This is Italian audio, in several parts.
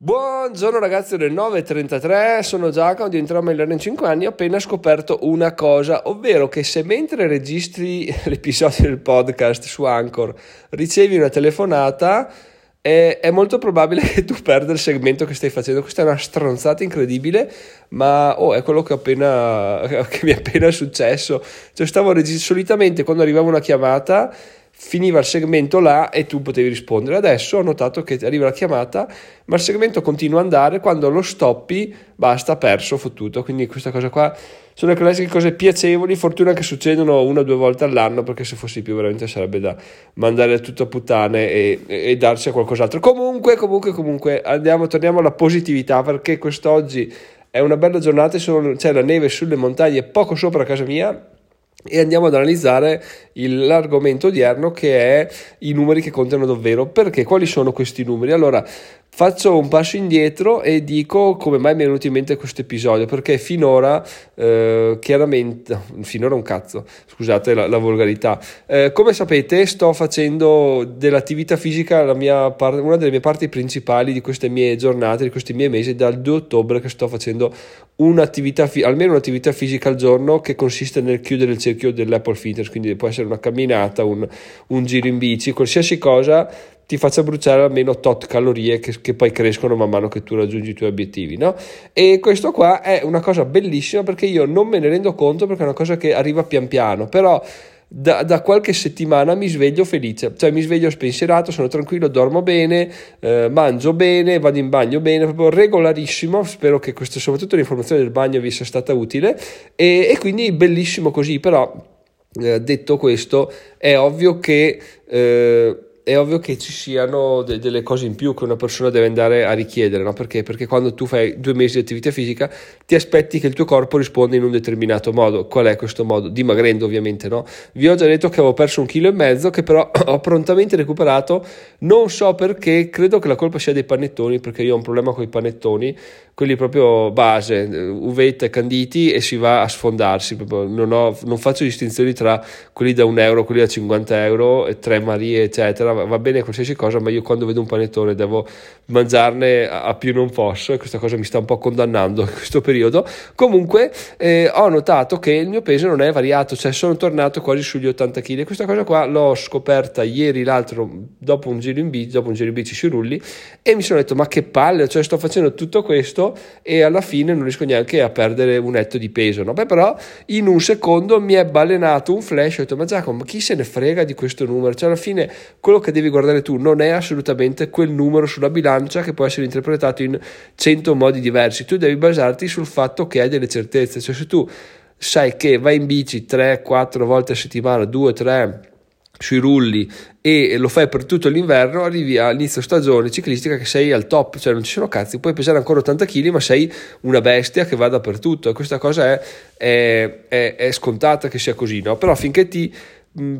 Buongiorno ragazzi, ore 9.33, sono Giacomo, diventerò migliore in 5 anni, ho appena scoperto una cosa, ovvero che se mentre registri l'episodio del podcast su Anchor ricevi una telefonata, è, è, molto probabile che tu perda il segmento che stai facendo. Questa è una stronzata incredibile, ma oh, è quello che, appena, che mi è appena successo. Cioè, stavo registrando solitamente quando arrivava una chiamata finiva il segmento là e tu potevi rispondere. Adesso ho notato che arriva la chiamata, ma il segmento continua ad andare, quando lo stoppi basta, perso, fottuto. Quindi questa cosa qua sono le classiche cose piacevoli, fortuna che succedono una o due volte all'anno, perché se fossi più veramente sarebbe da mandare tutto a puttane e, e, darsi a qualcos'altro. Comunque, comunque, comunque, andiamo, torniamo alla positività, perché quest'oggi è una bella giornata, c'è la neve sulle montagne poco sopra casa mia e andiamo ad analizzare il, l'argomento odierno che è i numeri che contano davvero. Perché? Quali sono questi numeri? Allora, Faccio un passo indietro e dico come mai mi è venuto in mente questo episodio, perché finora, eh, chiaramente, finora un cazzo, scusate la, la volgarità, eh, come sapete sto facendo dell'attività fisica part- una delle mie parti principali di queste mie giornate, di questi miei mesi, dal 2 ottobre che sto facendo un'attività, fi- almeno un'attività fisica al giorno che consiste nel chiudere il cerchio dell'Apple Fitness, quindi può essere una camminata, un, un giro in bici, qualsiasi cosa ti faccia bruciare almeno tot calorie che, che, poi crescono man mano che tu raggiungi i tuoi obiettivi, no? E questo qua è una cosa bellissima perché io non me ne rendo conto perché è una cosa che arriva pian piano, però da, da qualche settimana mi sveglio felice, cioè mi sveglio spensierato, sono tranquillo, dormo bene, eh, mangio bene, vado in bagno bene, proprio regolarissimo, spero che questo, soprattutto l'informazione del bagno vi sia stata utile e, e quindi bellissimo così, però eh, detto questo è ovvio che... Eh, è ovvio che ci siano de- delle cose in più che una persona deve andare a richiedere, no? Perché? Perché quando tu fai due mesi di attività fisica ti aspetti che il tuo corpo risponda in un determinato modo. Qual è questo modo? Dimagrendo ovviamente, no? Vi ho già detto che avevo perso un chilo e mezzo che però ho prontamente recuperato, non so perché, credo che la colpa sia dei panettoni, perché io ho un problema con i panettoni, quelli proprio base, uvetta e canditi e si va a sfondarsi, non, ho, non faccio distinzioni tra quelli da un euro, quelli da 50 euro, e tre marie eccetera, va bene qualsiasi cosa, ma io quando vedo un panettone devo mangiarne a più non posso e questa cosa mi sta un po' condannando in questo periodo. Comunque eh, ho notato che il mio peso non è variato, cioè sono tornato quasi sugli 80 kg. Questa cosa qua l'ho scoperta ieri, l'altro, dopo un giro in bici, dopo un giro in bici sui rulli e mi sono detto ma che palle, cioè sto facendo tutto questo e alla fine non riesco neanche a perdere un netto di peso. No? Beh, però in un secondo mi è balenato un flash, ho detto ma Giacomo, chi se ne frega di questo numero? Cioè alla fine quello che devi guardare tu non è assolutamente quel numero sulla bilancia che può essere interpretato in 100 modi diversi. Tu devi basarti sul fatto che hai delle certezze, cioè se tu sai che vai in bici 3-4 volte a settimana, 2-3 sui rulli e lo fai per tutto l'inverno, arrivi all'inizio stagione ciclistica che sei al top, cioè non ci sono cazzi, puoi pesare ancora 80 kg, ma sei una bestia che va dappertutto e questa cosa è, è, è, è scontata che sia così, no? Però finché ti mh,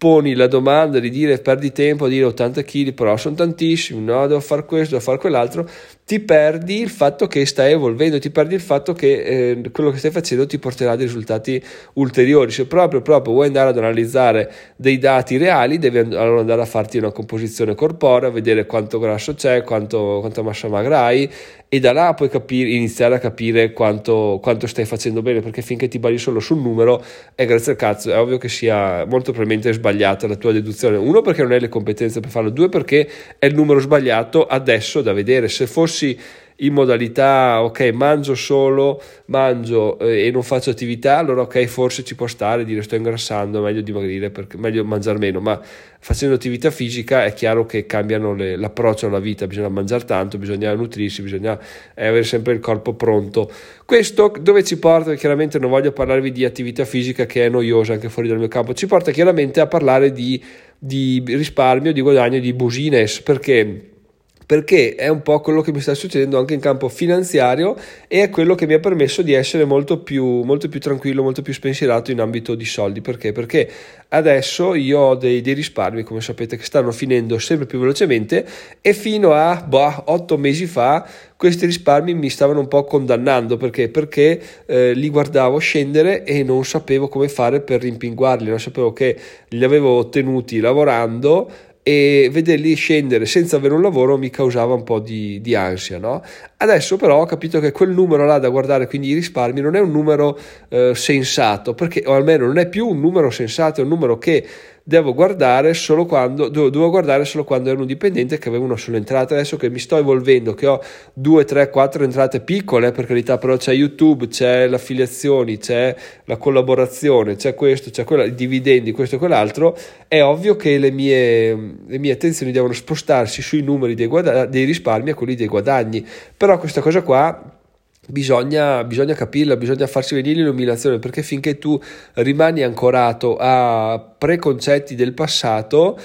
poni la domanda di dire perdi tempo a dire 80 kg, però sono tantissimi, no, devo fare questo, devo fare quell'altro, ti perdi il fatto che stai evolvendo, ti perdi il fatto che eh, quello che stai facendo ti porterà a dei risultati ulteriori. Se proprio, proprio vuoi andare ad analizzare dei dati reali, devi allora andare a farti una composizione corporea, vedere quanto grasso c'è, quanto, quanta massa magra hai e da là puoi capire, iniziare a capire quanto, quanto, stai facendo bene, perché finché ti basi solo sul numero è grazie al cazzo, è ovvio che sia molto probabilmente sbagliata la tua deduzione. Uno perché non hai le competenze per farlo, due perché è il numero sbagliato adesso da vedere. Se fossi in modalità ok mangio solo mangio eh, e non faccio attività allora ok forse ci può stare dire sto ingrassando meglio dimagrire perché meglio mangiare meno ma facendo attività fisica è chiaro che cambiano le, l'approccio alla vita bisogna mangiare tanto bisogna nutrirsi bisogna eh, avere sempre il corpo pronto. Questo dove ci porta? Chiaramente non voglio parlarvi di attività fisica che è noiosa anche fuori dal mio campo ci porta chiaramente a parlare di, di risparmio di guadagno di business perché perché è un po' quello che mi sta succedendo anche in campo finanziario e è quello che mi ha permesso di essere molto più, molto più tranquillo, molto più spensierato in ambito di soldi. Perché? Perché adesso io ho dei, dei risparmi, come sapete, che stanno finendo sempre più velocemente e fino a boh, 8 mesi fa questi risparmi mi stavano un po' condannando perché, perché eh, li guardavo scendere e non sapevo come fare per rimpinguarli, non sapevo che li avevo ottenuti lavorando e vederli scendere senza avere un lavoro mi causava un po' di, di, ansia. No? Adesso però ho capito che quel numero là da guardare, quindi i risparmi, non è un numero eh, sensato, perché, o almeno non è più un numero sensato, è un numero che devo guardare solo quando, dovevo guardare solo quando ero un dipendente che avevo una sola entrata. Adesso che mi sto evolvendo, che ho due, tre, quattro entrate piccole, per carità, però c'è YouTube, c'è le affiliazioni, c'è la collaborazione, c'è questo, c'è quello, i dividendi, questo e quell'altro, è ovvio che le mie, le mie attenzioni devono spostarsi sui numeri dei, guada- dei risparmi a quelli dei guadagni. Però questa cosa qua Bisogna, bisogna, capirla, bisogna farsi venire l'illuminazione perché finché tu rimani ancorato a preconcetti del passato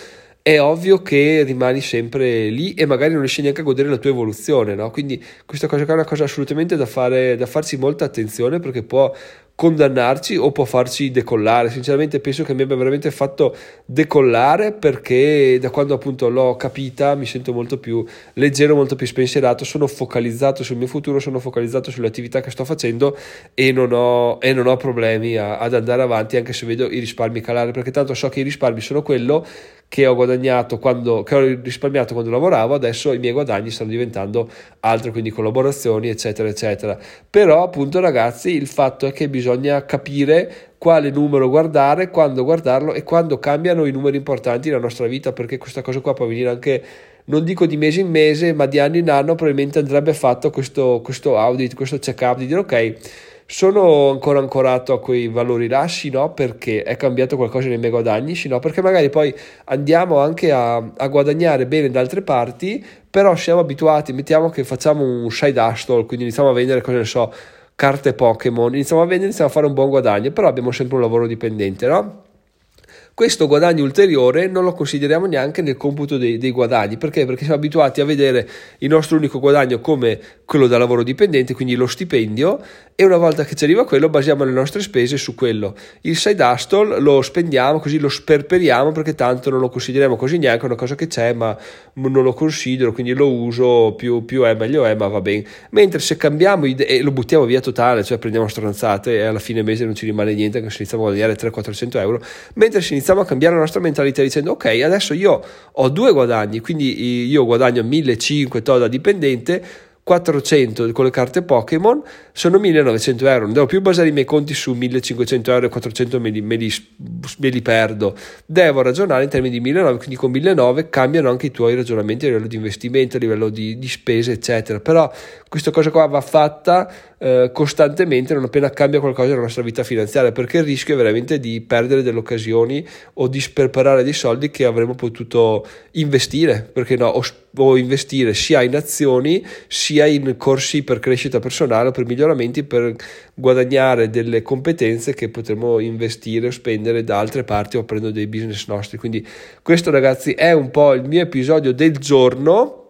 è ovvio che rimani sempre lì e magari non riesci neanche a godere la tua evoluzione, no? Quindi questa cosa qua è una cosa assolutamente da, fare, da farsi molta attenzione perché può condannarci o può farci decollare. Sinceramente penso che mi abbia veramente fatto decollare perché da quando appunto l'ho capita mi sento molto più leggero, molto più spensierato, sono focalizzato sul mio futuro, sono focalizzato sulle attività che sto facendo e non ho, e non ho problemi a, ad andare avanti anche se vedo i risparmi calare perché tanto so che i risparmi sono quello che ho guadagnato quando che ho risparmiato quando lavoravo, adesso i miei guadagni stanno diventando altro, quindi collaborazioni, eccetera, eccetera. Però, appunto, ragazzi, il fatto è che bisogna capire quale numero guardare, quando guardarlo e quando cambiano i numeri importanti nella nostra vita, perché questa cosa qua può venire anche non dico di mese in mese, ma di anno in anno probabilmente andrebbe fatto questo, questo audit, questo check up di dire ok sono ancora ancorato a quei valori là? Sì, no, perché è cambiato qualcosa nei miei guadagni? Sì, no, perché magari poi andiamo anche a, a guadagnare bene da altre parti, però siamo abituati, mettiamo che facciamo un side hustle, quindi iniziamo a vendere, cosa ne so, carte Pokémon, iniziamo a vendere, iniziamo a fare un buon guadagno, però abbiamo sempre un lavoro dipendente, no? Questo guadagno ulteriore non lo consideriamo neanche nel computo dei, dei, guadagni, perché? Perché siamo abituati a vedere il nostro unico guadagno come quello da lavoro dipendente, quindi lo stipendio, e una volta che ci arriva quello basiamo le nostre spese su quello. Il side hustle lo spendiamo, così lo sperperiamo perché tanto non lo consideriamo così neanche, una cosa che c'è ma non lo considero, quindi lo uso, più, più è meglio è, ma va bene. Mentre se cambiamo idea e lo buttiamo via totale, cioè prendiamo stronzate e alla fine mese non ci rimane niente, anche se iniziamo a guadagnare 300-400 euro, mentre se iniziamo a cambiare la nostra mentalità dicendo ok, adesso io ho due guadagni, quindi io guadagno 1500 da dipendente, 400 con le carte Pokémon sono 1900 euro. Non devo più basare i miei conti su 1500 euro e 400 me li, me li, me li perdo. Devo ragionare in termini di 1900, quindi con 1900 cambiano anche i tuoi ragionamenti a livello di investimento, a livello di, di spese, eccetera. Però questa cosa qua va fatta eh, costantemente non appena cambia qualcosa nella nostra vita finanziaria, perché il rischio è veramente di perdere delle occasioni o di sperperare dei soldi che avremmo potuto investire, perché no, o, o investire sia in azioni sia in corsi per crescita personale o per miglioramenti per guadagnare delle competenze che potremo investire o spendere da altre parti o prendere dei business nostri. Quindi questo ragazzi è un po' il mio episodio del giorno.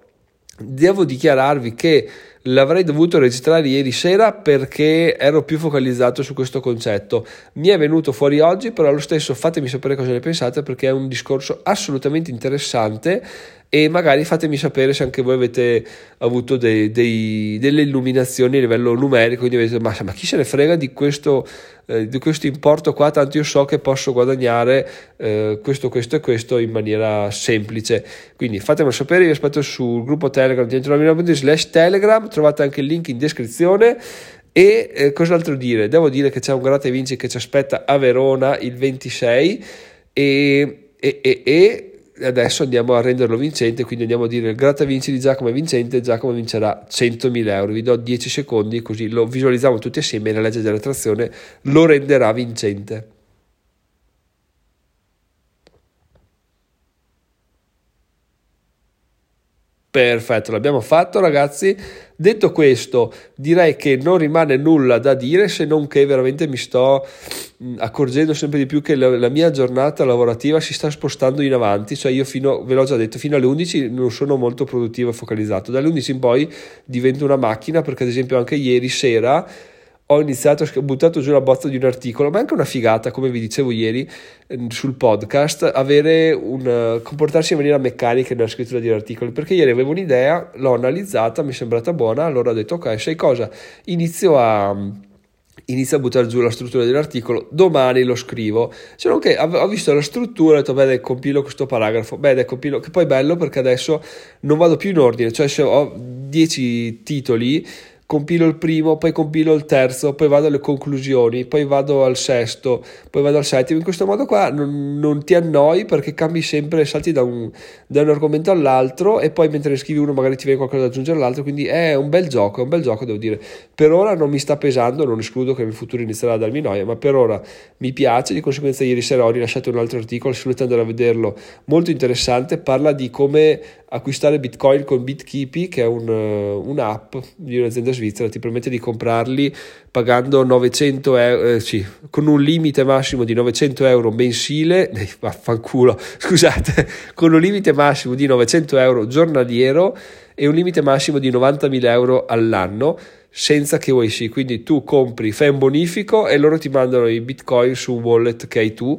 Devo dichiararvi che l'avrei dovuto registrare ieri sera perché ero più focalizzato su questo concetto. Mi è venuto fuori oggi, però lo stesso fatemi sapere cosa ne pensate perché è un discorso assolutamente interessante e magari fatemi sapere se anche voi avete avuto dei, dei, delle illuminazioni a livello numerico, quindi avete ma, ma chi se ne frega di questo, eh, di questo importo qua, tanto io so che posso guadagnare eh, questo, questo e questo in maniera semplice. Quindi fatemelo sapere, vi aspetto sul gruppo Telegram di slash Telegram, trovate anche il link in descrizione. E eh, cos'altro dire? Devo dire che c'è un gratta vinci che ci aspetta a Verona il 26 e, e, e, e adesso andiamo a renderlo vincente, quindi andiamo a dire il gratta vinci di Giacomo è vincente, Giacomo vincerà 100.000 euro, vi do 10 secondi così lo visualizziamo tutti assieme e la legge dell'attrazione lo renderà vincente. Perfetto, l'abbiamo fatto ragazzi. Detto questo, direi che non rimane nulla da dire se non che veramente mi sto mm, accorgendo sempre di più che la, la, mia giornata lavorativa si sta spostando in avanti, cioè io fino, ve l'ho già detto, fino alle 11 non sono molto produttivo e focalizzato, dalle 11 in poi divento una macchina perché ad esempio anche ieri sera ho iniziato, ho buttato giù la bozza di un articolo, ma è anche una figata, come vi dicevo ieri ehm, sul podcast, avere un, comportarsi in maniera meccanica nella scrittura di articoli, perché ieri avevo un'idea, l'ho analizzata, mi è sembrata buona, allora ho detto ok, sai cosa, inizio a inizio a buttare giù la struttura dell'articolo, domani lo scrivo. Se non che ho visto la struttura e ho detto, beh, dai, compilo questo paragrafo, beh, dai, compilo, che poi è bello perché adesso non vado più in ordine, cioè se ho 10 titoli compilo il primo, poi compilo il terzo, poi vado alle conclusioni, poi vado al sesto, poi vado al settimo. In questo modo qua non, non ti annoi perché cambi sempre, salti da un, da un, argomento all'altro e poi mentre ne scrivi uno magari ti viene qualcosa da aggiungere all'altro, quindi è un bel gioco, è un bel gioco devo dire. Per ora non mi sta pesando, non escludo che nel futuro inizierà a darmi noia, ma per ora mi piace, di conseguenza ieri sera ho rilasciato un altro articolo, se volete andare a vederlo, molto interessante, parla di come acquistare bitcoin con BitKeepy che è un, un'app di un'azienda svizzera ti permette di comprarli pagando 900 euro, eh, sì, con un limite massimo di 900 euro mensile, eh, vaffanculo, scusate, con un limite massimo di 900 euro giornaliero e un limite massimo di 90.000 euro all'anno senza KYC, quindi tu compri, fai un bonifico e loro ti mandano i bitcoin su un wallet che hai tu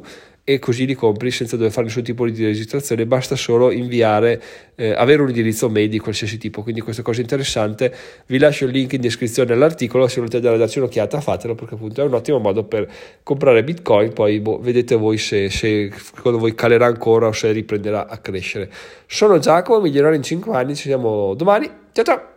e così li compri senza dover fare nessun tipo di registrazione, basta solo inviare, eh, avere un indirizzo mail di qualsiasi tipo, quindi questa cosa interessante, vi lascio il link in descrizione all'articolo, se volete andare a darci un'occhiata fatelo perché appunto è un ottimo modo per comprare bitcoin, poi boh, vedete voi se, se secondo voi calerà ancora o se riprenderà a crescere. Sono Giacomo, migliorare in 5 anni, ci vediamo domani, ciao ciao!